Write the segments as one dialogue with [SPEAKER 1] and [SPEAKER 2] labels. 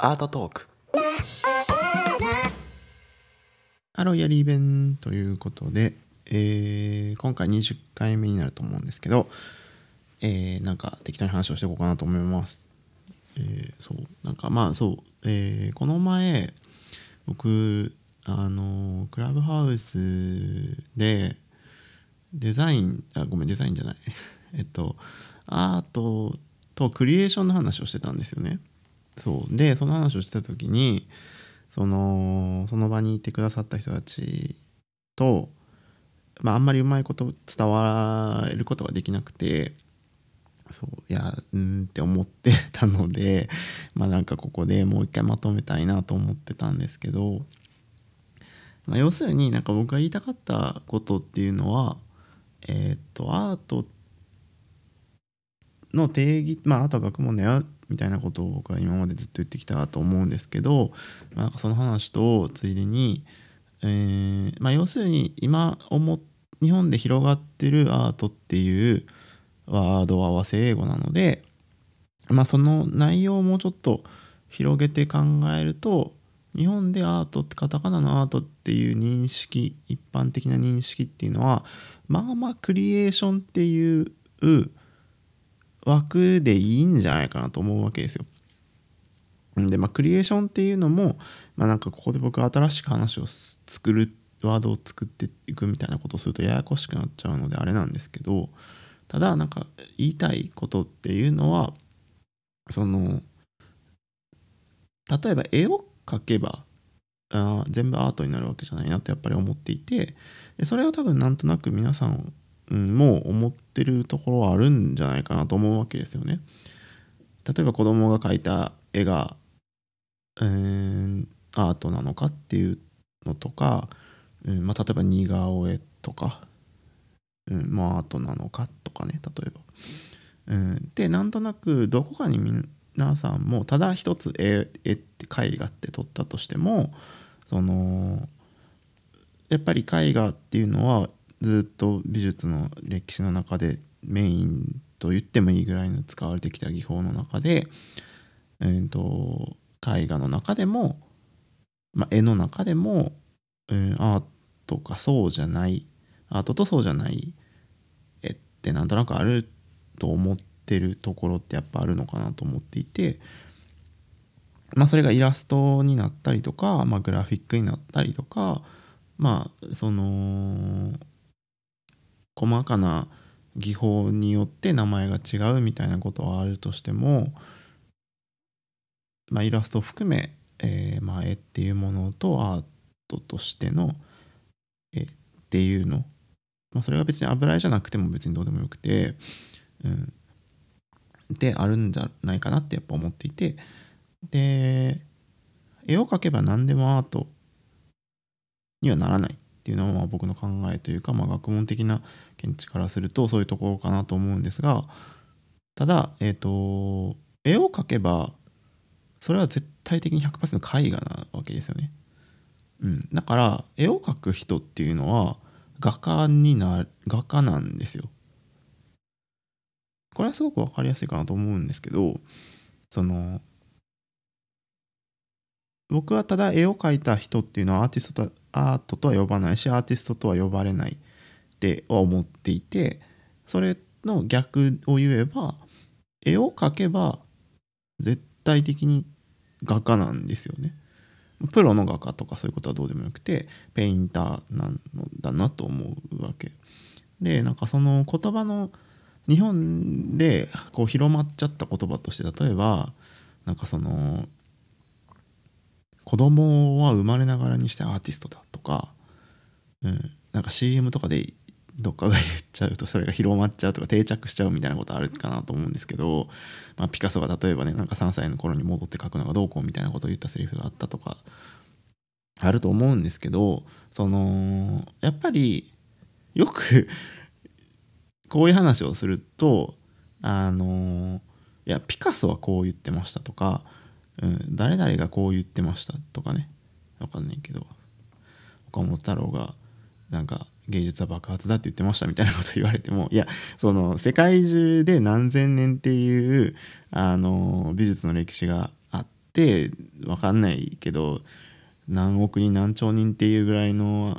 [SPEAKER 1] アートトーク
[SPEAKER 2] ハローやりイベンということで、えー今回20回目になると思うんですけど、えーなんか適当に話をしていこうかなと思います。えーそう。なんかまあそう、えーこの前僕あのクラブハウスでデザインあごめんデザインじゃない。えっとアートとクリエーションの話をしてたんですよね。そう。でその話をしてた時にそのその場にいてくださった人たちと、まあ、あんまりうまいこと伝わることができなくてそういやうんって思って たのでまあなんかここでもう一回まとめたいなと思ってたんですけど、まあ、要するになんか僕が言いたかったことっていうのはえーっとアートの定義まあアートは学問だよみたいなことを僕は今までずっと言ってきたと思うんですけど、まあ、その話とついでに、えーまあ、要するに今思日本で広がってるアートっていうワードは和製英語なので、まあ、その内容をもうちょっと広げて考えると日本でアートってカタカナのアートっていう認識一般的な認識っていうのはまあまあクリエーションっていう枠でいいんじゃないかなと思うわけですよ。でまあクリエーションっていうのもまあなんかここで僕は新しく話を作るワードを作っていくみたいなことをするとややこしくなっちゃうのであれなんですけどただなんか言いたいことっていうのはその例えば絵を描けばあ全部アートになるわけじゃないなってやっぱり思っていてそれは多分なんとなく皆さん、うん、もう思ってるところはあるんじゃないかなと思うわけですよね。例えば子供が描いた絵が、えーアートなのかっていうのとか、うんまあ、例えば似顔絵とか、うんまあ、アートなのかとかね例えば。うん、でなんとなくどこかに皆さんもただ一つ絵絵って絵画って撮ったとしてもそのやっぱり絵画っていうのはずっと美術の歴史の中でメインと言ってもいいぐらいの使われてきた技法の中で、えー、と絵画の中でも、まあ、絵の中でも、うんアートかそうじゃないアートとそうじゃない絵ってなんとなくあると思ってるところってやっぱあるのかなと思っていてまあそれがイラストになったりとか、まあ、グラフィックになったりとかまあその細かな技法によって名前が違うみたいなことはあるとしても、まあ、イラストを含め、えーまあ、絵っていうものとアートとしての絵っていうの、まあ、それが別に油絵じゃなくても別にどうでもよくて、うん、であるんじゃないかなってやっぱ思っていて。で絵を描けば何でもアートにはならない。っていうのは僕の考えというか、まあ、学問的な見地からするとそういうところかなと思うんですがただえっ、と絵を描けばそれは絶対的に100%絵画なわけですよね。うん、だから絵を描く人っていうのは画家にな画家なんですよ。これはすごく分かりやすいかなと思うんですけどその僕はただ絵を描いた人っていうのはアーティストとアートとは呼ばないしアーティストとは呼ばれないっては思っていてそれの逆を言えば絵を描けば絶対的に画家なんですよね。プロの画家とかそういうことはどうでもよくてペインターなのだなと思うわけ。でなんかその言葉の日本でこう広まっちゃった言葉として例えばなんかその子供は生まれながらにしてアーティストだとか、うん、なんか CM とかでどっかが言っちゃうとそれが広まっちゃうとか定着しちゃうみたいなことあるかなと思うんですけど、まあ、ピカソが例えばねなんか3歳の頃に戻って描くのがどうこうみたいなことを言ったセリフがあったとかあると思うんですけどそのやっぱりよくこういう話をするとあのいやピカソはこう言ってましたとか、うん、誰々がこう言ってましたとかね。わかんないけど。岡本太郎がなんか芸術は爆発だって言ってましたみたいなこと言われてもいやその世界中で何千年っていうあの美術の歴史があっって分かんないけど何億人何兆人っていうぐらいの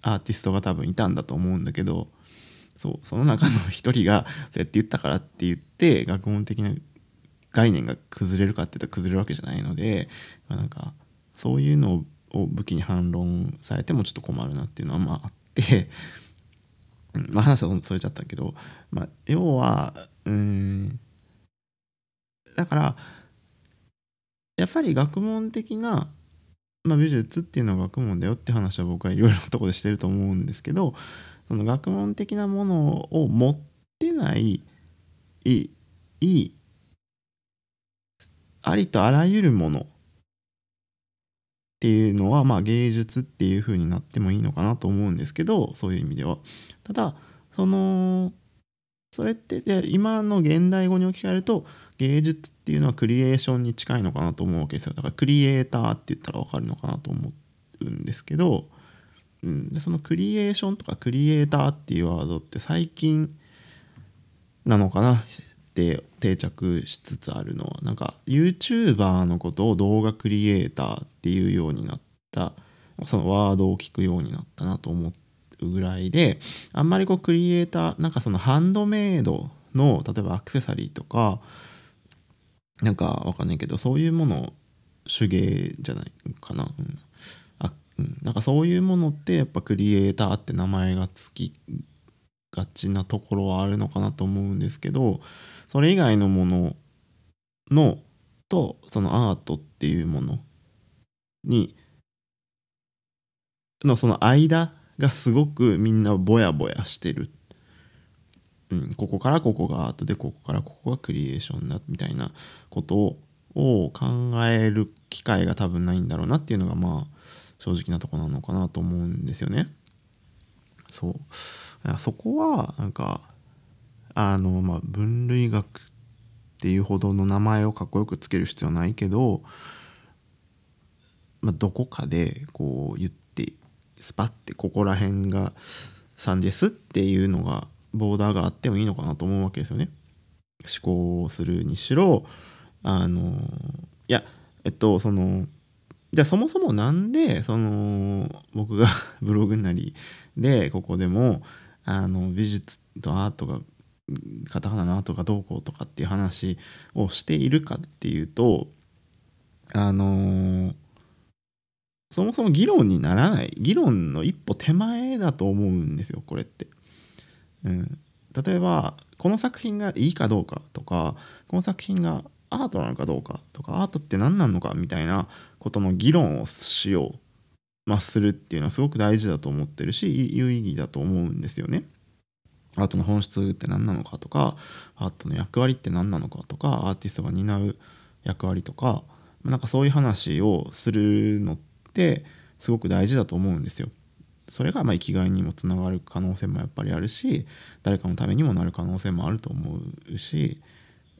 [SPEAKER 2] アーティストが多分いたんだと思うんだけどそうその中の一人がそうやって言ったからって言って学問的な概念が崩れるかって言ったら崩れるわけじゃないので、まあ、なんかそういうのを武器に反論されてもちょっと困るなっていうのはまああって、まあ、話はそれちゃったけど、まあ、要はうんだからやっぱり学問的な、まあ、美術っていうのは学問だよって話は僕はいろいろなとこでしてると思うんですけどその学問的なものを持ってないいいありとあらゆるもの。っていうのはまあ芸術っていう風になってもいいのかなと思うんですけどそういう意味では。ただそのそれって今の現代語に置き換えると芸術っていうのはクリエーションに近いのかなと思うわけですよ。だからクリエイターって言ったら分かるのかなと思うんですけど、うん、でそのクリエーションとかクリエイターっていうワードって最近なのかな。て定着しつつあるのはなんか YouTuber のことを動画クリエイターっていうようになったそのワードを聞くようになったなと思うぐらいであんまりこうクリエイターなんかそのハンドメイドの例えばアクセサリーとかなんかわかんないけどそういうもの手芸じゃないかな、うん、あうん、なんかそういうものってやっぱクリエイターって名前がつきがちなところはあるのかなと思うんですけどそれ以外のもののとそのアートっていうものにのその間がすごくみんなぼやぼやしてるうん、ここからここがアートでここからここがクリエーションだみたいなことを考える機会が多分ないんだろうなっていうのがまあ正直なとこなのかなと思うんですよね。そうそこはなんかあのまあ分類学っていうほどの名前をかっこよくつける必要ないけど、まあ、どこかでこう言ってスパッてここら辺が3ですっていうのがボーダーがあってもいいのかなと思うわけですよね。思考するにしろあのいやえっとそのじゃあそもそもなんでその僕が ブログなりでここでもあの美術とアートがカタカナのアートがどうこうとかっていう話をしているかっていうとあのそもそも議論にならない議論の一歩手前だと思うんですよこれって。うん、例えばこの作品がいいかどうかとかこの作品がアートなのかどうかとかアートって何なのかみたいなことの議論をしよう、まあ、するっていうのはすごく大事だと思ってるし有意義だと思うんですよね。アートの本質って何なのかとかアートの役割って何なのかとかアーティストが担う役割とかなんかそういう話をするのってすごく大事だと思うんですよ。それがまあ生きがいにもつながる可能性もやっぱりあるし誰かのためにもなる可能性もあると思うし、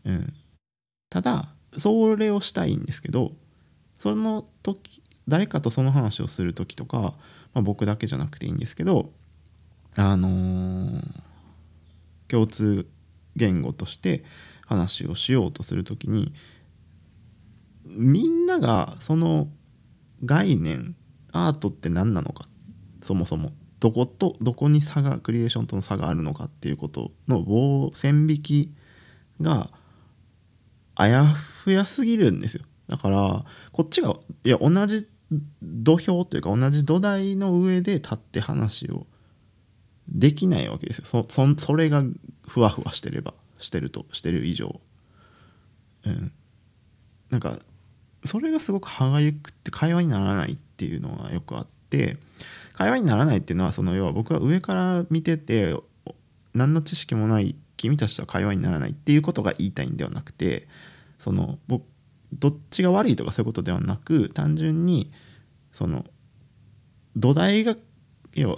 [SPEAKER 2] うん、ただそれをしたいんですけどその時誰かとその話をする時とか、まあ、僕だけじゃなくていいんですけどあのー、共通言語として話をしようとする時にみんながその概念アートって何なのかそもそもどことどこに差がクリエーションとの差があるのかっていうことの棒線引きがあやふやすぎるんですよ。だからこっちがいや同じ土俵というか同じ土台の上で立って話をできないわけですよ。そそそれがふわふわしてればしてるとしてる以上。うん。なんかそれがすごく歯がゆくって会話にならないっていうのがよくあって会話にならないっていうのはその要は僕は上から見てて何の知識もない君たちとは会話にならないっていうことが言いたいんではなくてその僕どっちが悪いとかそういうことではなく単純にその土台が要は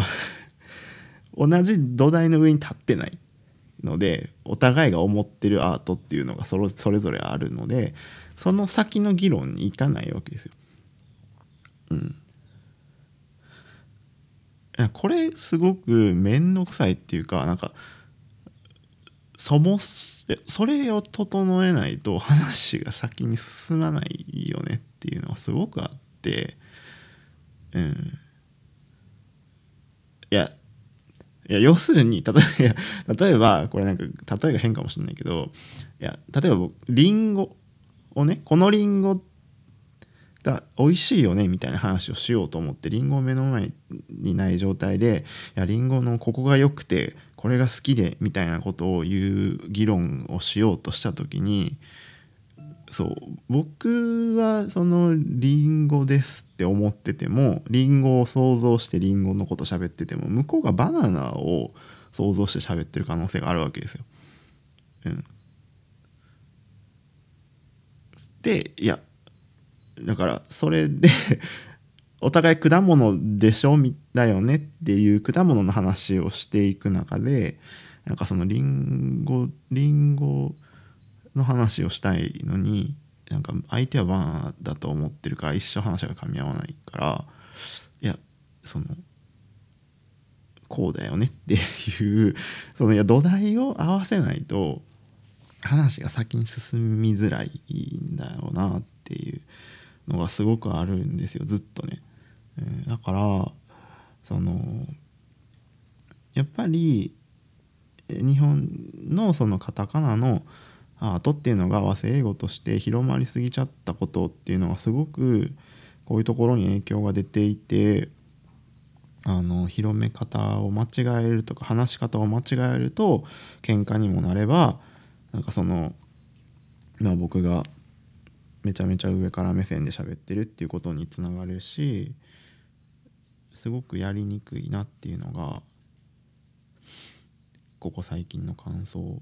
[SPEAKER 2] 同じ土台の上に立ってないのでお互いが思ってるアートっていうのがそれそれぞれあるのでその先の議論に行かないわけですよ。うん、これすごく面倒くさいっていうかなんかそもそれを整えないと 話が先に進まないよねっていうのはすごくあってうんいやいや要するに例えば例えばこれなんか例えが変かもしれないけどいや例えば僕リンゴをねこのリンゴが美味しいよねみたいな話をしようと思ってリンゴを目の前にない状態でいやリンゴのここが良くてこれが好きでみたいなことを言う議論をしようとした時にそう僕はそのリンゴですって思っててもリンゴを想像してリンゴのこと喋ってても向こうがバナナを想像して喋ってる可能性があるわけですよ。うん、でいやだからそれでお互い果物でしょ？だよねっていう果物の話をしていく中でなんかそのリンゴリンゴの話をしたいのになんか相手はバナナだと思ってるから一生話が噛み合わないからいやそのこうだよねっていうそのいや土台を合わせないと話が先に進みづらいんだろうなっていうのがすごくあるんですよずっとね。だからそのやっぱり日本のそのカタカナのアートっていうのが和製英語として広まりすぎちゃったことっていうのはすごくこういうところに影響が出ていてあの広め方を間違えるとか話し方を間違えると喧嘩にもなればなんかそのまあ僕がめちゃめちゃ上から目線で喋ってるっていうことにつながるしすごくやりにくいなっていうのがここ最近の感想。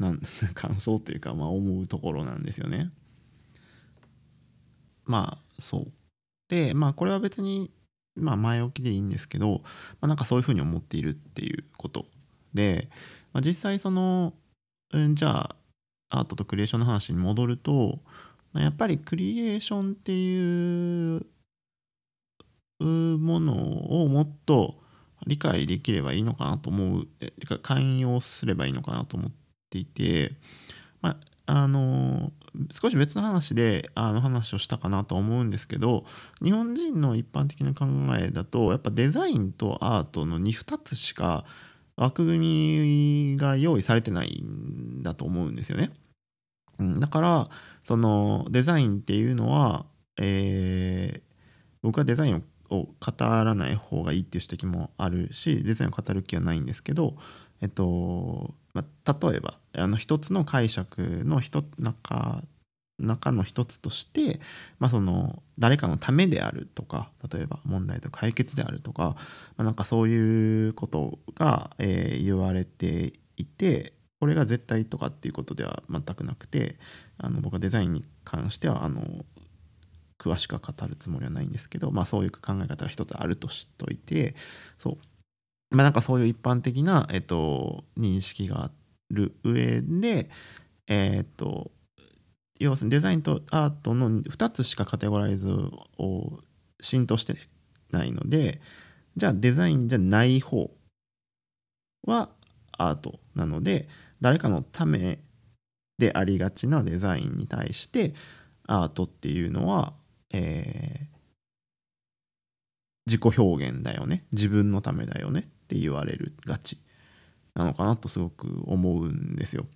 [SPEAKER 2] なん 感想というかまあ思うところなんですよね。まあそうでまあこれは別にまあ前置きでいいんですけど、まあ、なんかそういうふうに思っているっていうことで、まあ、実際その、うん、じゃあアートとクリエーションの話に戻るとやっぱりクリエーションっていうものをもっと理解できればいいのかなと思う寛容すればいいのかなと思っていて、まあ、あの少し別の話であの話をしたかなと思うんですけど日本人の一般的な考えだとやっぱデザインとアートの 2, つしか枠組みが用意されてないんだと思うんですよね。だからそのデザインっていうのは、えー、僕はデザインを語らない方がいいっていう指摘もあるしデザインを語る気はないんですけど、えっとまあ、例えばあの一つの解釈の一中中の一つとして、まあ、その誰かのためであるとか例えば問題と解決であるとか、まあ、なんかそういうことが、えー、言われていてこれが絶対とかっていうことでは全くなくてあの僕はデザインに関してはあの詳しくは語るつもりはないんですけど、まあ、そういう考え方が一つあるとしといてそう。まあなんかそういう一般的な、えっと、認識がある上でえっと要するにデザインとアートの2つしかカテゴライズを浸透してないのでじゃあデザインじゃない方はアートなので誰かのためでありがちなデザインに対してアートっていうのは、えー、自己表現だよね。自分のためだよね。っって言われるがちなのかなとすごく思うんですよ。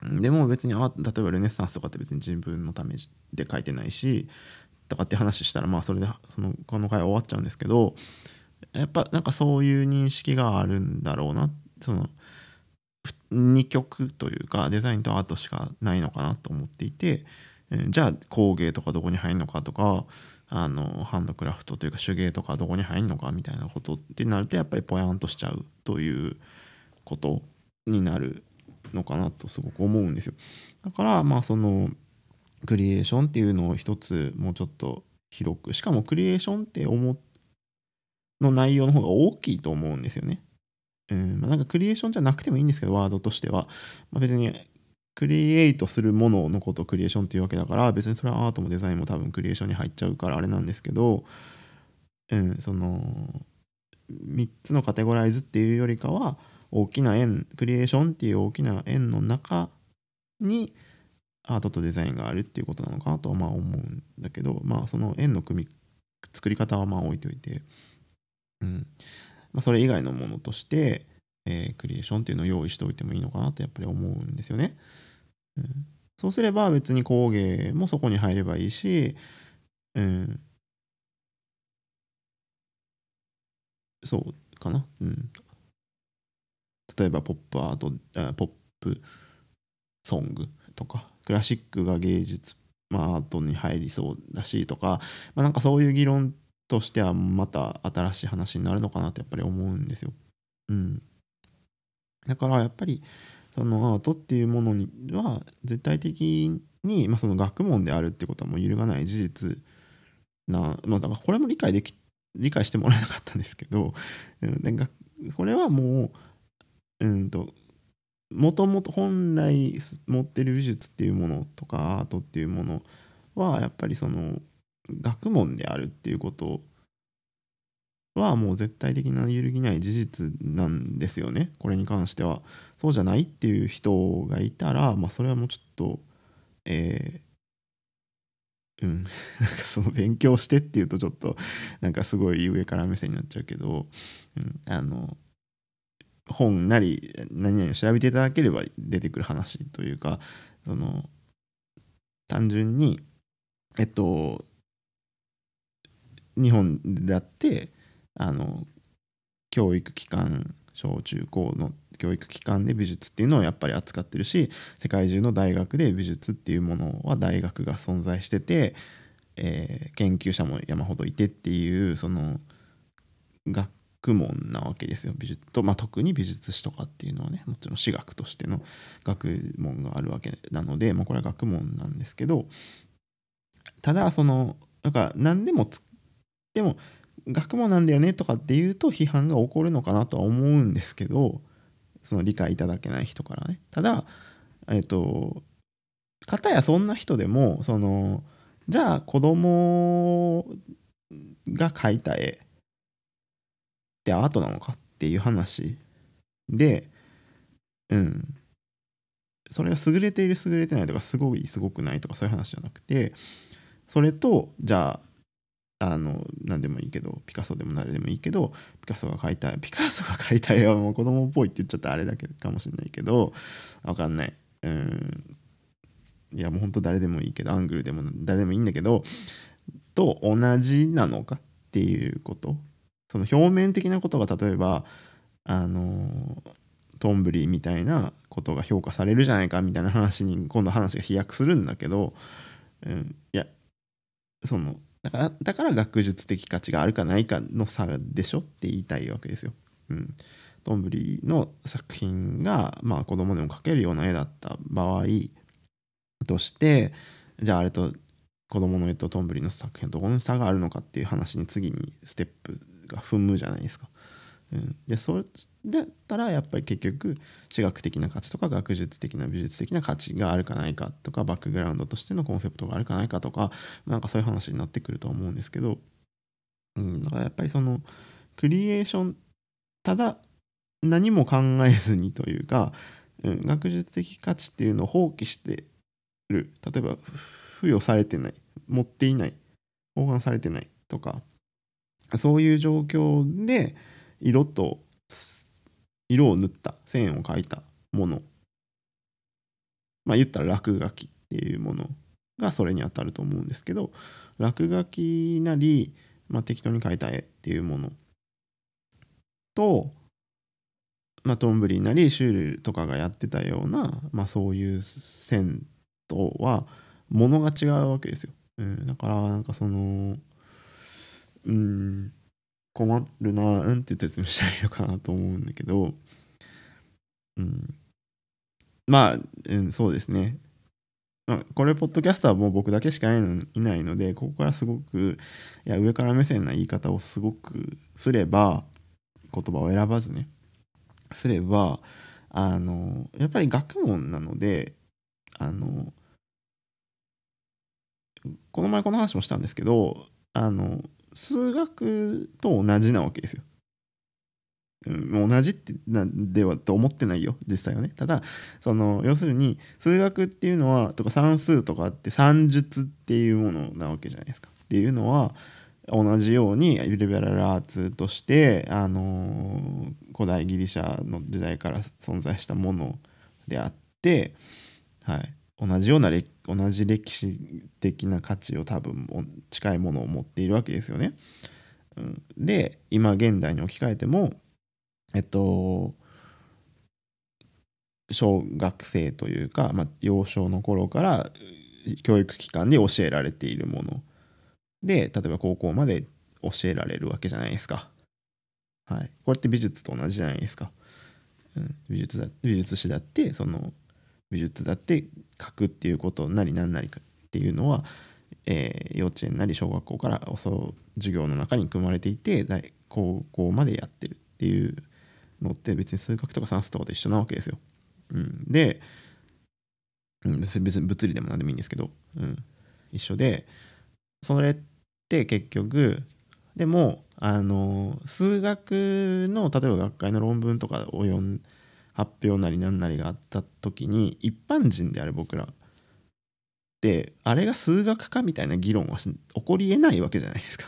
[SPEAKER 2] でも別に例えばルネサンスとかって別に自分のためで書いてないしとかって話したらまあそれでそのこの回終わっちゃうんですけどやっぱなんかそういう認識があるんだろうなその2曲というかデザインとアートしかないのかなと思っていて、じゃあ工芸とかどこに入るのかとかあのハンドクラフトというか手芸とかどこに入るのかみたいなことってなるとやっぱりぽやんとしちゃうということになるのかなとすごく思うんですよ。だからまあそのクリエーションっていうのを一つもうちょっと広くしかもクリエーションって思の内容の方が大きいと思うんですよね。うんまあ、なんかクリエーションじゃなくてもいいんですけどワードとしては、まあ、別にクリエイトするもののことをクリエーションっていうわけだから別にそれはアートもデザインも多分クリエーションに入っちゃうからあれなんですけど、うん、その3つのカテゴライズっていうよりかは大きな円クリエーションっていう大きな円の中にアートとデザインがあるっていうことなのかなとはまあ思うんだけどまあその円の組み作り方はまあ置いといて、うんまあ、それ以外のものとして、えー、クリエーションっていうのを用意しておいてもいいのかなとやっぱり思うんですよね。そうすれば別に工芸もそこに入ればいいし、うん、そうかな。うん、例えばポップアートポップソングとかクラシックが芸術、まあ、アートに入りそうだしとか、まあ、なんかそういう議論としてはまた新しい話になるのかなってやっぱり思うんですよ。うん。だからやっぱりそのアートっていうものには絶対的に、まあ、その学問であるってことはもう揺るがない事実な、まあ、だからこれも理解でき理解してもらえなかったんですけど、うん、これはもううんともともと本来持ってる美術っていうものとかアートっていうものはやっぱりその学問であるっていうことはもう絶対的な揺るぎない事実なんですよね。これに関しては。そうじゃないっていう人がいたらまあそれはもうちょっとえー、うん。なんかその勉強してっていうとちょっとなんかすごい上から目線になっちゃうけど、うん、あの本なり何々を調べていただければ出てくる話というかその単純にえっと日本であってあの教育機関小中高の教育機関で美術っていうのをやっぱり扱ってるし世界中の大学で美術っていうものは大学が存在してて、えー、研究者も山ほどいてっていうその学問なわけですよ。美術と、まあ、特に美術史とかっていうのはねもちろん私学としての学問があるわけなので、まあ、これは学問なんですけどただそのなんか何でもつでも学問なんだよねとかっていうと批判が起こるのかなとは思うんですけどその理解いただけない人からね。ただえっ、と片やそんな人でもそのじゃあ子供が描いた絵ってアートなのかっていう話でうん。それが優れている優れてないとかすごいすごくないとかそういう話じゃなくてそれとじゃああの何でもいいけどピカソでも誰でもいいけどピカソが描いた ピカソが描いた絵はもう子供っぽいって言っちゃったあれだけかもしれないけど分かんない。うん。いやもうほんと誰でもいいけどアングルでも誰でもいいんだけどと同じなのかっていうこと。その表面的なことが例えばあのトンブリみたいなことが評価されるじゃないかみたいな話に今度話が飛躍するんだけど、うん、いやそのだからだから学術的価値があるかないかの差でしょって言いたいわけですよ。うん、どんぶりの作品が、まあ、子供でも描けるような絵だった場合としてじゃああれと子供の絵とどんぶりの作品どこの差があるのかっていう話に次にステップが踏むじゃないですか。うん、でそれだったらやっぱり結局私学的な価値とか学術的な美術的な価値があるかないかとかバックグラウンドとしてのコンセプトがあるかないかとかなんかそういう話になってくると思うんですけど、うん、だからやっぱりそのクリエーションただ何も考えずにというか、うん、学術的価値っていうのを放棄してる例えば付与されてない持っていない包含されてないとかそういう状況で色と色を塗った線を描いたものまあ言ったら落書きっていうものがそれにあたると思うんですけど落書きなり、まあ、適当に描いた絵っていうものと、まあ、トンブリーなりシュールとかがやってたような、まあ、そういう線とはものが違うわけですよ。うん、だからなんかそのうん困るななんって説明したらいいのかなと思うんだけどうん。まあ、うん、そうですね。まあ、これポッドキャスターはもう僕だけしかいないのでここからすごくいや上から目線な言い方をすごくすれば言葉を選ばずねすればあのやっぱり学問なのであのこの前この話もしたんですけどあの数学と同じなわけですよ。う、同じってなんではと思ってないよ。実際はね。ただその要するに数学っていうのはとか算数とかって算術っていうものなわけじゃないですか。っていうのは同じようにリベラルアーツとして、あのー古代ギリシャの時代から存在したものであって、はい、同じような歴同じ歴史的な価値を多分近いものを持っているわけですよね。で今現代に置き換えてもえっと小学生というか、まあ、幼少の頃から教育機関で教えられているもので例えば高校まで教えられるわけじゃないですか。はい、これって美術と同じじゃないですか。うん、美術だ美術史だってその美術だって書くっていうことなり何なりかっていうのは、えー幼稚園なり小学校から授業の中に組まれていて高校までやってるっていうのって別に数学とか算数とかと一緒なわけですよ。うん、で、別に物理でも何でもいいんですけど、うん、一緒でそれって結局でもあの数学の例えば学会の論文とかを読んで発表なり何なりがあった時に一般人である僕らってあれが数学かみたいな議論は起こりえないわけじゃないですか。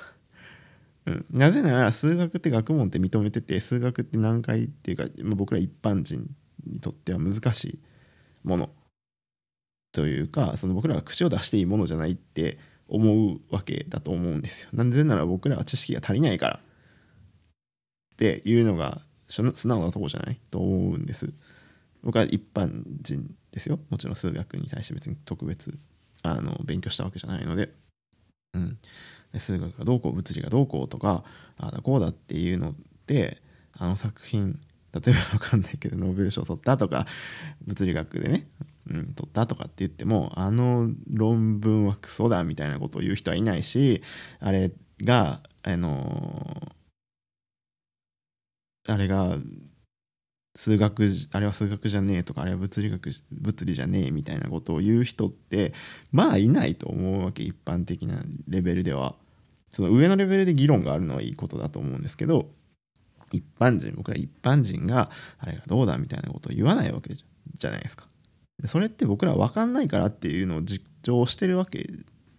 [SPEAKER 2] うん、なぜなら数学って学問って認めてて数学って難解っていうか、まあ、僕ら一般人にとっては難しいものというかその僕らが口を出していいものじゃないって思うわけだと思うんですよ。なんでなら僕らは知識が足りないからっていうのが素直なとこじゃない？と思うんです。僕は一般人ですよ。もちろん数学に対して別に特別あの勉強したわけじゃないので、うん、で数学がどうこう物理がどうこうとかああだこうだっていうのってあの作品例えば分かんないけどノーベル賞取ったとか物理学でね、うん、取ったとかって言ってもあの論文はクソだみたいなことを言う人はいないしあれがあのあれが数学あれは数学じゃねえとかあれは物理学物理じゃねえみたいなことを言う人ってまあいないと思うわけ一般的なレベルでは。その上のレベルで議論があるのはいいことだと思うんですけど一般人僕ら一般人があれがどうだみたいなことを言わないわけじゃないですか。それって僕ら分かんないからっていうのを実情してるわけ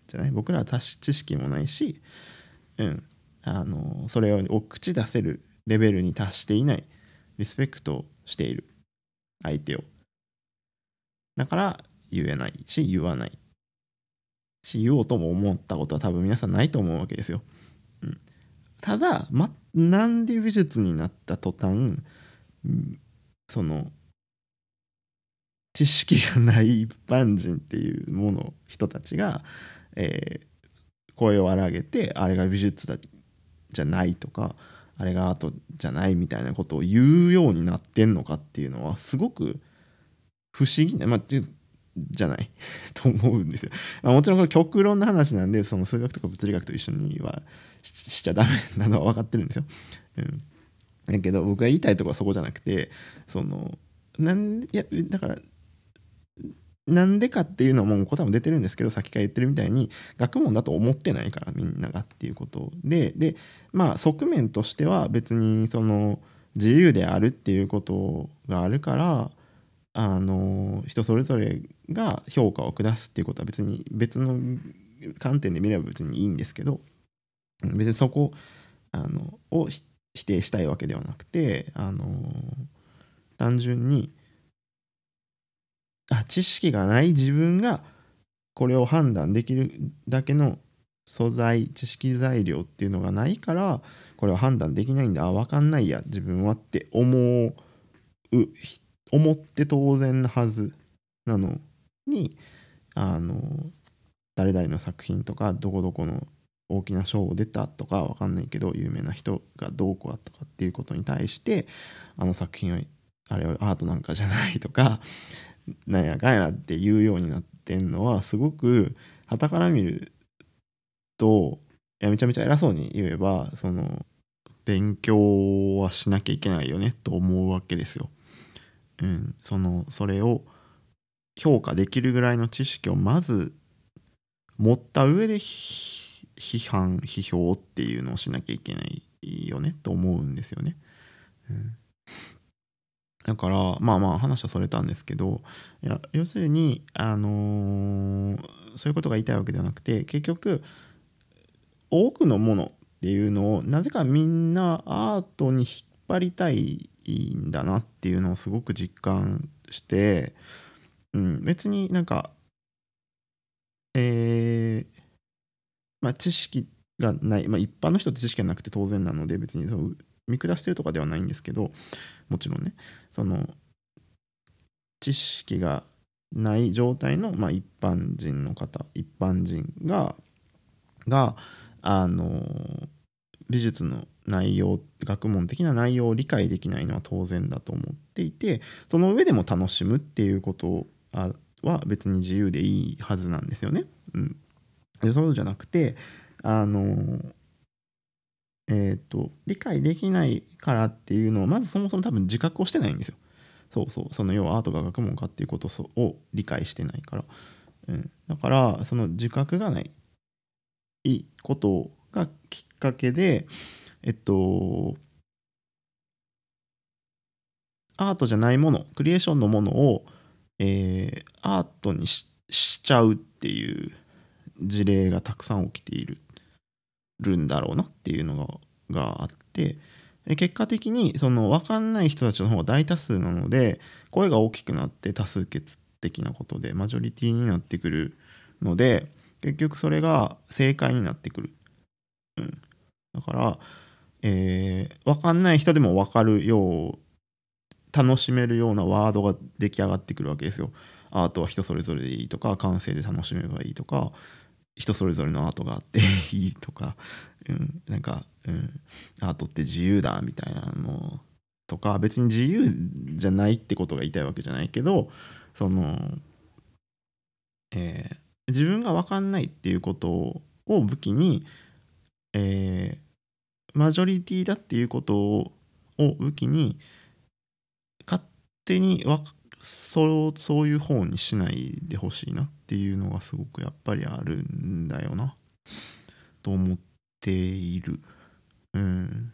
[SPEAKER 2] じゃない？僕らは知識もないしうん。あのそれを口出せるレベルに達していない。リスペクトしている。相手を。だから言えないし言わない。し言おうとも思ったことは多分皆さんないと思うわけですよ、うん、ただ、ま、なんで美術になった途端、その知識がない一般人っていうもの人たちが、えー声を荒げてあれが美術だじゃないとかあれがアートじゃないみたいなことを言うようになってんのかっていうのはすごく不思議な、まあ、じゃない と思うんですよ。まあ、もちろんこれ極論の話なんでその数学とか物理学と一緒にはしちゃダメなのは分かってるんですよ。うん、だけど僕が言いたいとこはそこじゃなくてそのなんいやだからなんでかっていうのはもう答えも出てるんですけどさっきから言ってるみたいに学問だと思ってないからみんながっていうことで。でまあ側面としては別にその自由であるっていうことがあるからあの人それぞれが評価を下すっていうことは別に別の観点で見れば別にいいんですけど別にそこあのを否定したいわけではなくてあの単純に知識がない自分がこれを判断できるだけの素材知識材料っていうのがないからこれは判断できないんだ。あ分かんないや自分はって思う思って当然なはずなのにあの誰々の作品とかどこどこの大きな賞を出たとか分かんないけど有名な人がどうこうだとかっていうことに対してあの作品はあれはアートなんかじゃないとかなんやかんやって言うようになってんのはすごく傍から見るといやめちゃめちゃ偉そうに言えばその勉強はしなきゃいけないよねと思うわけですよ。うん、そのそれを評価できるぐらいの知識をまず持った上で批判批評っていうのをしなきゃいけないよねと思うんですよね。うんだからまあまあ話はそれたんですけどいや要するにあのーそういうことが言いたいわけではなくて結局多くのものっていうのをなぜかみんなアートに引っ張りたいんだなっていうのをすごく実感して、うん、別になんかえーまあ知識がない、まあ、一般の人って知識がなくて当然なので別にそう見下してるとかではないんですけどもちろんねその知識がない状態の、まあ、一般人の方一般人ががあの美術の内容学問的な内容を理解できないのは当然だと思っていてその上でも楽しむっていうことは別に自由でいいはずなんですよね。うん、でそうじゃなくてあのえー、と理解できないからっていうのをまずそもそも多分自覚をしてないんですよ。そうそう。その要はアートが学問かっていうことを理解してないから、うん、だからその自覚がないことがきっかけでえっとアートじゃないものクリエーションのものを、えーアートにしちゃうっていう事例がたくさん起きている。るんだろうなっていうのがあって結果的にその分かんない人たちの方が大多数なので声が大きくなって多数決的なことでマジョリティになってくるので結局それが正解になってくる、うん、だから、えー、分かんない人でも分かるよう楽しめるようなワードが出来上がってくるわけですよ。アートは人それぞれでいいとか感性で楽しめばいいとか人それぞれのアートがあっていいとか、うん、なんか、うん、アートって自由だみたいなのとか別に自由じゃないってことが言いたいわけじゃないけどその、えー自分が分かんないっていうことを武器に、えーマジョリティだっていうことを武器に勝手にわそうそういう方にしないでほしいな。っていうのがすごくやっぱりあるんだよな。と思っている。うん。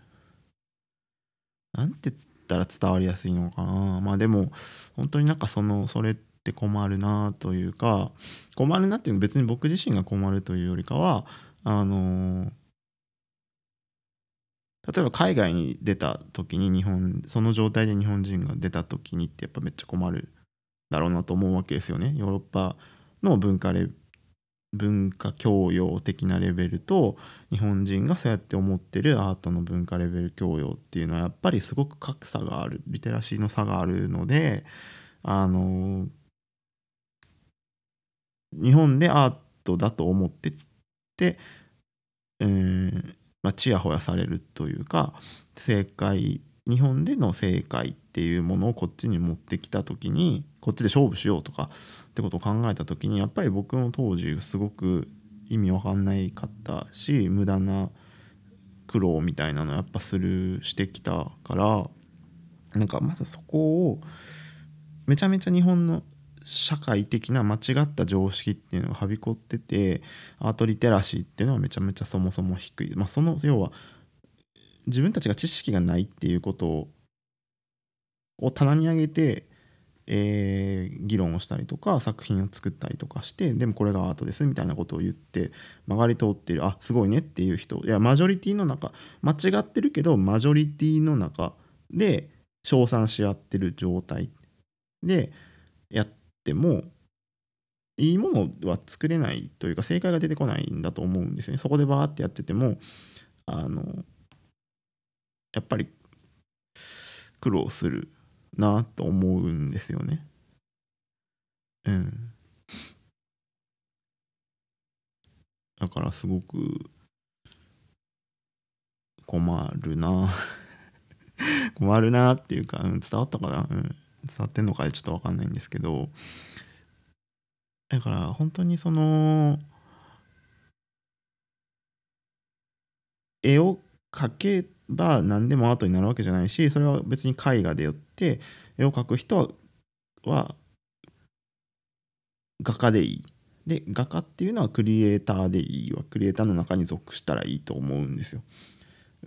[SPEAKER 2] なんて言ったら伝わりやすいのかな。まあでも本当になんかそのそれって困るなというか困るなっていうのは別に僕自身が困るというよりかはあの例えば海外に出た時に日本その状態で日本人が出た時にってやっぱめっちゃ困るだろうなと思うわけですよね。ヨーロッパの文化レ文化教養的なレベルと日本人がそうやって思ってるアートの文化レベル教養っていうのはやっぱりすごく格差があるリテラシーの差があるのであの日本でアートだと思ってって、えーまあ、ちやほやされるというか正解日本での正解っていうものをこっちに持ってきた時にこっちで勝負しようとかってことを考えた時にやっぱり僕も当時すごく意味わかんないかったし無駄な苦労みたいなのやっぱするしてきたからなんかまずそこをめちゃめちゃ日本の社会的な間違った常識っていうのがはびこっててアートリテラシーっていうのはめちゃめちゃそもそも低い、まあ、その要は自分たちが知識がないっていうことを棚に上げて、えー議論をしたりとか作品を作ったりとかしてでもこれがアートですみたいなことを言って曲がり通っているあすごいねっていう人いやマジョリティの中間違ってるけどマジョリティの中で称賛し合ってる状態でやってもいいものは作れないというか正解が出てこないんだと思うんですね。そこでバーってやっててもあのやっぱり苦労するなと思うんですよね。うん。だからすごく困るな。困るなっていうか、うん、伝わったかな、うん、伝わってんのかちょっと分かんないんですけど。だから本当にその絵を描けば何でもアートになるわけじゃないしそれは別に絵画でよって絵を描く人はは画家でいい。で画家っていうのはクリエイターでいいわクリエイターの中に属したらいいと思うんですよ。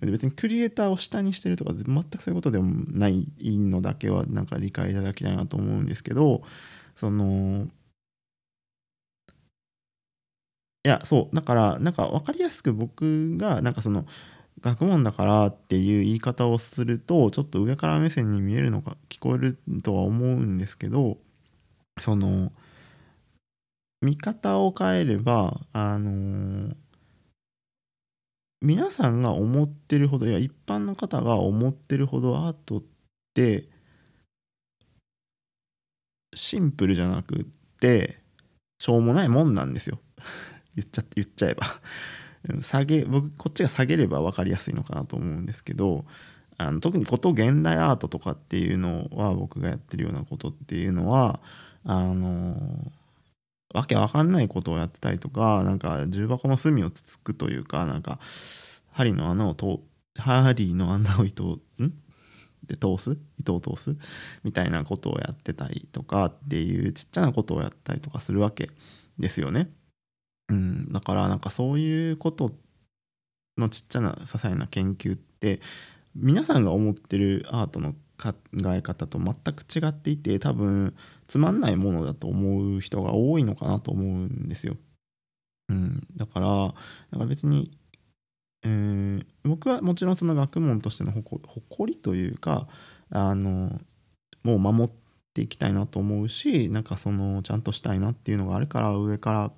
[SPEAKER 2] 別にクリエイターを下にしてるとか全くそういうことでもないのだけはなんか理解いただきたいなと思うんですけどそのいやそうだからなんか分かりやすく僕がなんかその学問だからっていう言い方をするとちょっと上から目線に見えるのか聞こえるとは思うんですけどその見方を変えればあのー、皆さんが思ってるほどいや一般の方が思ってるほどアートってシンプルじゃなくってしょうもないもんなんですよ。言っちゃって言っちゃえば。下げ僕こっちが下げれば分かりやすいのかなと思うんですけどあの特にこと現代アートとかっていうのは僕がやってるようなことっていうのはあのわけわかんないことをやってたりとかなんか重箱の隅をつつくというかなんか針の穴を通針の穴を糸ん？で通す？糸を通す？みたいなことをやってたりとかっていうちっちゃなことをやったりとかするわけですよね。うん、だからなんかそういうことのちっちゃな些細な研究って皆さんが思ってるアートの考え方と全く違っていて多分つまんないものだと思う人が多いのかなと思うんですよ。うん、だからなんか別に、えー、僕はもちろんその学問としての誇りというかあのもう守っていきたいなと思うしなんかそのちゃんとしたいなっていうのがあるから上から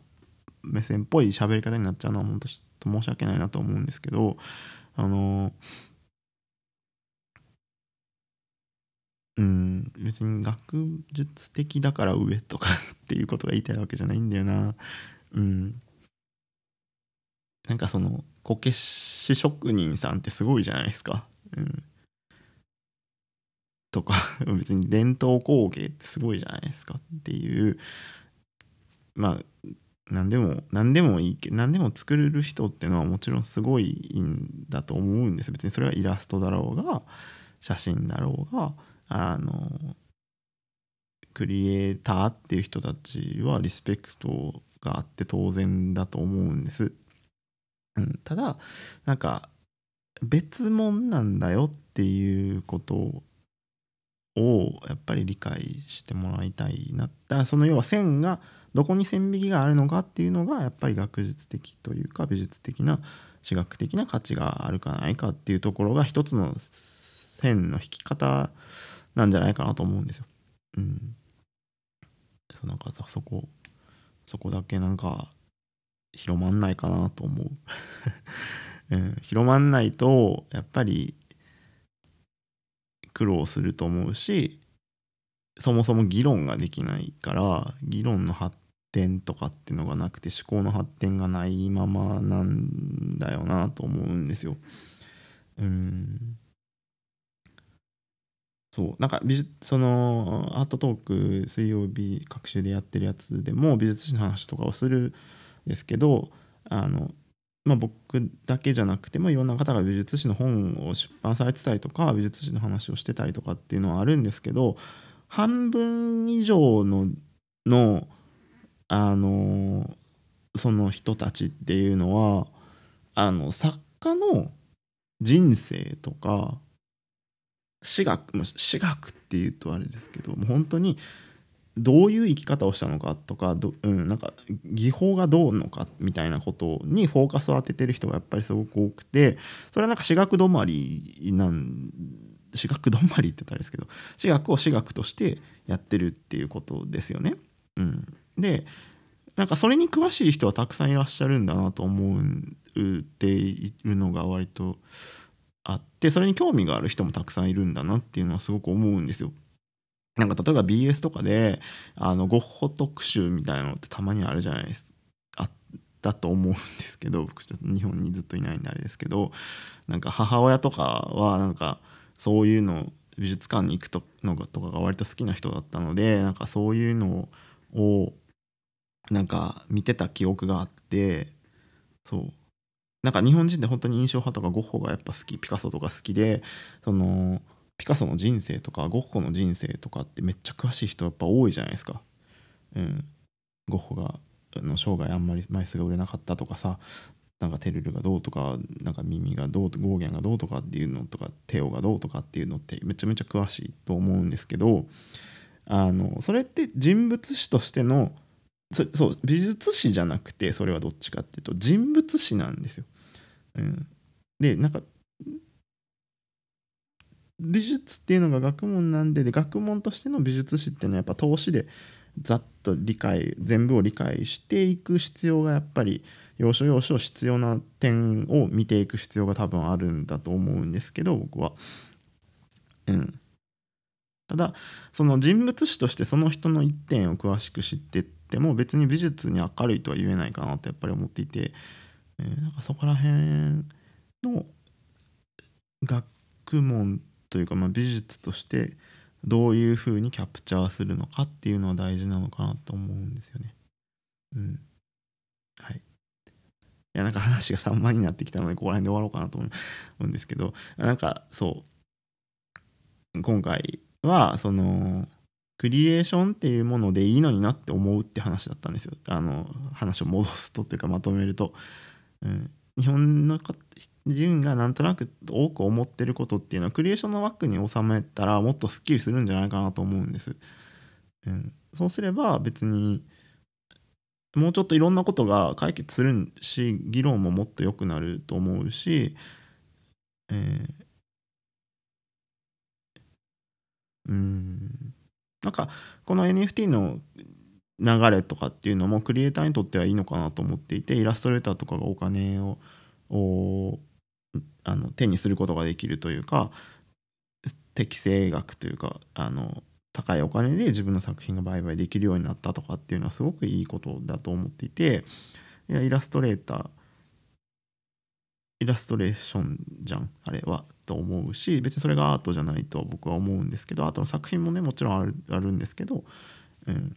[SPEAKER 2] 目線っぽい喋り方になっちゃうのは本当申し訳ないなと思うんですけどあのうん別に学術的だから上とかっていうことが言いたいわけじゃないんだよな。うん。なんかそのこけし職人さんってすごいじゃないですか。うん。とか 別に伝統工芸ってすごいじゃないですかっていう。まあ何でも何でもいいけ何でも作れる人ってのはもちろんすごいんだと思うんです別にそれはイラストだろうが写真だろうがあのクリエイターっていう人たちはリスペクトがあって当然だと思うんです。うん、ただなんか別物なんだよっていうことをやっぱり理解してもらいたいなだその要は線がどこに線引きがあるのかっていうのがやっぱり学術的というか美術的な私学的な価値があるかないかっていうところが一つの線の引き方なんじゃないかなと思うんですよ。うん。そうなんかそこそこだけなんか広まんないかなと思う。うん、広まんないとやっぱり苦労すると思うしそもそも議論ができないから議論の発展とかっていうのがなくて思考の発展がないままなんだよなと思うんですよ。うんそうなんか美術そのアートトーク水曜日各週でやってるやつでも美術史の話とかをするんですけどあのまあ、僕だけじゃなくてもいろんな方が美術史の本を出版されてたりとか美術史の話をしてたりとかっていうのはあるんですけど半分以上ののあのその人たちっていうのはあの作家の人生とか私学私学っていうとあれですけども本当にどういう生き方をしたのかとかど、うん、なんか技法がどうのかみたいなことにフォーカスを当ててる人がやっぱりすごく多くてそれはなんか私学止まりなん私学止まりって言ったらですけど私学を私学としてやってるっていうことですよね。うん、でなんかそれに詳しい人はたくさんいらっしゃるんだなと思っているのが割とあってそれに興味がある人もたくさんいるんだなっていうのはすごく思うんですよ。なんか例えば BS とかであのゴッホ特集みたいなのってたまにあるじゃないですか。あったと思うんですけど僕ちょっと日本にずっといないんであれですけどなんか母親とかはなんかそういうの美術館に行くとのとかが割と好きな人だったのでなんかそういうのをなんか見てた記憶があってそうなんか日本人って本当に印象派とかゴッホがやっぱ好きピカソとか好きでそのピカソの人生とかゴッホの人生とかってめっちゃ詳しい人やっぱ多いじゃないですか。うん、ゴッホがの生涯あんまり枚数が売れなかったとかさなんかテルルがどうとかなんか耳がどうとゴーギャンがどうとかっていうのとかテオがどうとかっていうのってめちゃめちゃ詳しいと思うんですけどあのそれって人物史としてのそう美術史じゃなくてそれはどっちかっていうと人物史なんですよ。うん、でなんか美術っていうのが学問なんでで学問としての美術史っていうのはやっぱ投資でざっと理解全部を理解していく必要がやっぱり要所要所必要な点を見ていく必要が多分あるんだと思うんですけど僕は。うん、ただその人物史としてその人の一点を詳しく知ってっても別に美術に明るいとは言えないかなってやっぱり思っていて、えー、なんかそこら辺の学問というか、まあ、美術としてどういうふうにキャプチャーするのかっていうのは大事なのかなと思うんですよね。うん。はい。いやなんか話が散漫になってきたのでここら辺で終わろうかなと思うんですけどなんかそう今回はそのクリエーションっていうものでいいのになって思うって話だったんですよ。あの話を戻すとっていうかまとめると、うん、日本の人がなんとなく多く思ってることっていうのはクリエーションの枠に収めたらもっとすっきりするんじゃないかなと思うんです、うん、そうすれば別にもうちょっといろんなことが解決するし議論ももっと良くなると思うし、えー、うんなんかこの NFT の流れとかっていうのもクリエイターにとってはいいのかなと思っていてイラストレーターとかがお金をあの手にすることができるというか適正額というかあの高いお金で自分の作品が売買できるようになったとかっていうのはすごくいいことだと思っていていやイラストレーターイラストレーションじゃんあれは。と思うし別にそれがアートじゃないと僕は思うんですけどアートの作品もねもちろんあるあるんですけど、うん、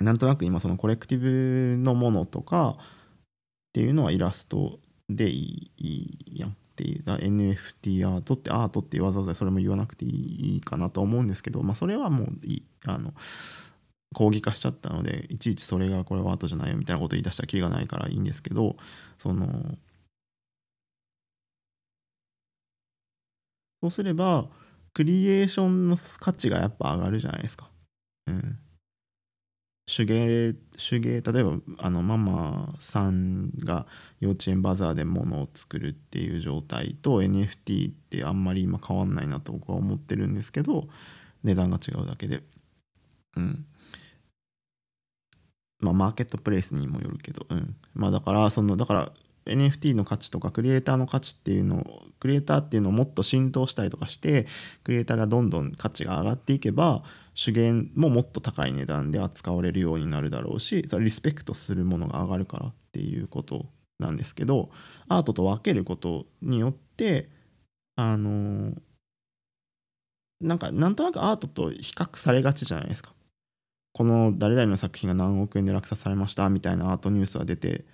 [SPEAKER 2] なんとなく今そのコレクティブのものとかっていうのはイラストでいいやんっていう NFT アートってアートってわざわざそれも言わなくていいかなと思うんですけど、まあ、それはもうあの抗議化しちゃったのでいちいちそれがこれはアートじゃないよみたいなこと言い出したらキリがないからいいんですけどそのそうすればクリエーションの価値がやっぱ上がるじゃないですか。うん、手芸手芸例えばあのママさんが幼稚園バザーで物を作るっていう状態と NFT ってあんまり今変わんないなと僕は思ってるんですけど値段が違うだけで。うん。まあマーケットプレイスにもよるけどうん。まあだからそのだから NFT の価値とかクリエイターの価値っていうのをクリエイターっていうのをもっと浸透したりとかしてクリエイターがどんどん価値が上がっていけば手芸ももっと高い値段で扱われるようになるだろうしそれリスペクトするものが上がるからっていうことなんですけどアートと分けることによってあのなんかなんとなくアートと比較されがちじゃないですか。この誰々の作品が何億円で落札されましたみたいなアートニュースは出て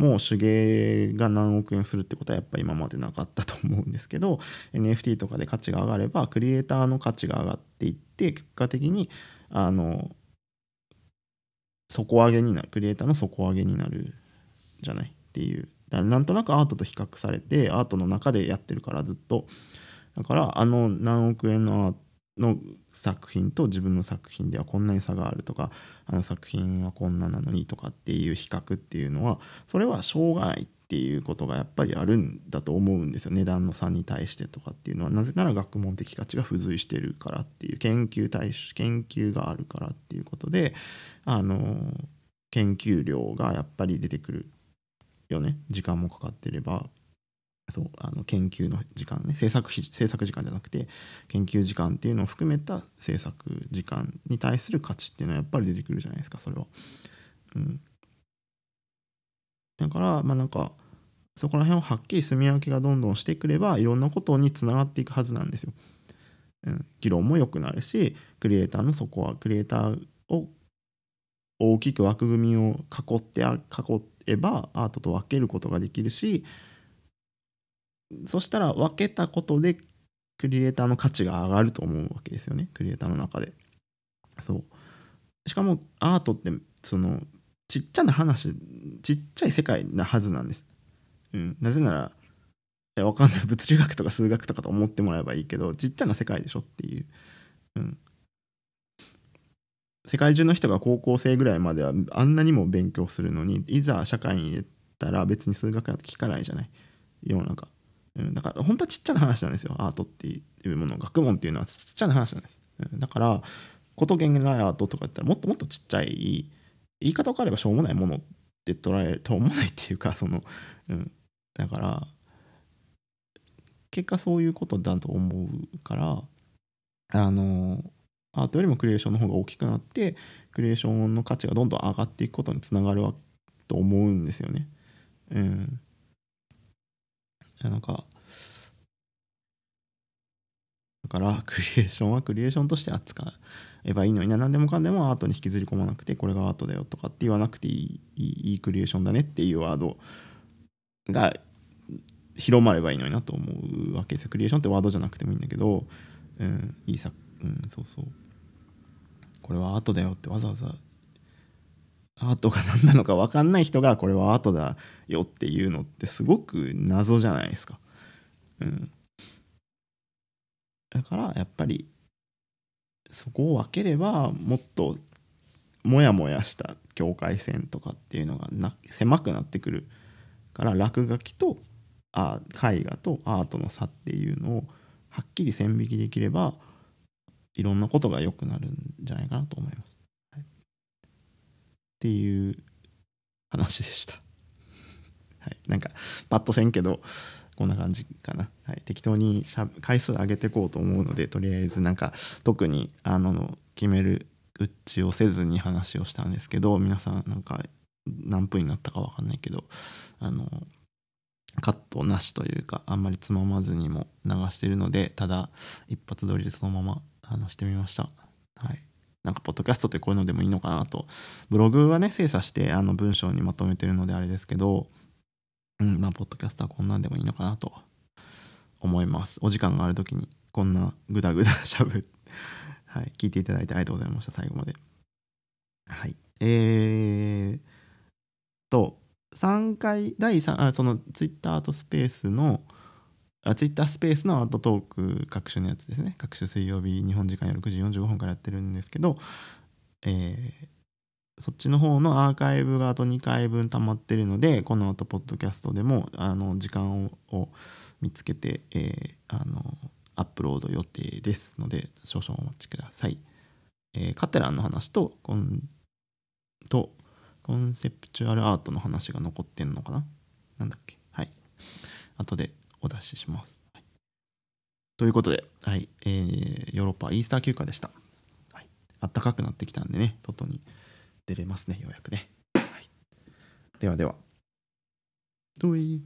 [SPEAKER 2] もう手芸が何億円するってことはやっぱ今までなかったと思うんですけど NFT とかで価値が上がればクリエイターの価値が上がっていって結果的にあの底上げになるクリエイターの底上げになるじゃないっていう。だからなんとなくアートと比較されてアートの中でやってるからずっと。だからあの何億円のの作品と自分の作品ではこんなに差があるとかあの作品はこんななのにとかっていう比較っていうのはそれはしょうがないっていうことがやっぱりあるんだと思うんですよ。値段の差に対してとかっていうのは。なぜなら学問的価値が付随してるからっていう研究対象研究があるからっていうことであの研究量がやっぱり出てくるよね。時間もかかってれば。そうあの研究の時間ね制作費制作時間じゃなくて研究時間っていうのを含めた制作時間に対する価値っていうのはやっぱり出てくるじゃないですかそれは。うん、だからまあなんかそこら辺をはっきり住み分けがどんどんしてくればいろんなことにつながっていくはずなんですよ。うん、議論も良くなるしクリエイターのそこはクリエイターを大きく枠組みを囲って囲えばアートと分けることができるしそしたら分けたことでクリエイターの価値が上がると思うわけですよね。クリエイターの中で。そう。しかもアートってそのちっちゃな話ちっちゃい世界なはずなんです。うん、なぜならいやわかんない。物理学とか数学とかと思ってもらえばいいけどちっちゃな世界でしょっていう、うん、世界中の人が高校生ぐらいまではあんなにも勉強するのにいざ社会に出たら別に数学なんて聞かないじゃない。世の中、うん、だから本当はちっちゃな話なんですよアートっていうもの学問っていうのはちっちゃな話なんです、うん、だからことげんないアートとか言ったらもっともっとちっちゃい言い方分かればしょうもないものって捉えると思わないっていうか その、うん、だから結果そういうことだと思うからあのアートよりもクリエーションの方が大きくなってクリエーションの価値がどんどん上がっていくことにつながると思うんですよね。うん。なんかだからクリエーションはクリエーションとして扱えばいいのにな。何でもかんでもアートに引きずり込まなくてこれがアートだよとかって言わなくていいいいクリエーションだねっていうワードが広まればいいのになと思うわけです。よクリエーションってワードじゃなくてもいいんだけど、うん、いい作うんそうそう。これはアートだよってわざわざアートが何なのか分かんない人がこれはアートだよっていうのってすごく謎じゃないですか。うん、だからやっぱりそこを分ければもっとモヤモヤした境界線とかっていうのがな狭くなってくるから落書きとあ絵画とアートの差っていうのをはっきり線引きできればいろんなことが良くなるんじゃないかなと思います。っていう話でした。はい、なんかパッとせんけどこんな感じかな、はい、適当に回数上げていこうと思うのでとりあえずなんか特にあの決めるうちをせずに話をしたんですけど皆さんなんか何分になったか分かんないけどあのカットなしというかあんまりつままずにも流してるのでただ一発撮りでそのまま話してみました。はい。なんか、ポッドキャストってこういうのでもいいのかなと。ブログはね、精査して、あの、文章にまとめてるのであれですけど、うん、まあ、ポッドキャストはこんなんでもいいのかなと思います。お時間がある時に、こんなぐだぐだしゃぶ、はい、聞いていただいてありがとうございました、最後まで。はい。えーと、3回、第3、あ、その、ツイッターとスペースの、あツイッタースペースのアートトーク各種のやつですね。各種水曜日日本時間夜6時45分からやってるんですけど、えー、そっちの方のアーカイブがあと2回分溜まってるのでこの後ポッドキャストでもあの時間を見つけて、えー、あのアップロード予定ですので少々お待ちください、えー、カテランの話とコンとコンセプチュアルアートの話が残ってんのかな？なんだっけ？はい。後でお出しします。はい、ということで、はいえー、ヨーロッパイースター休暇でした。あったかくなってきたんでね、外に出れますね、ようやくね。はい、ではでは。どうい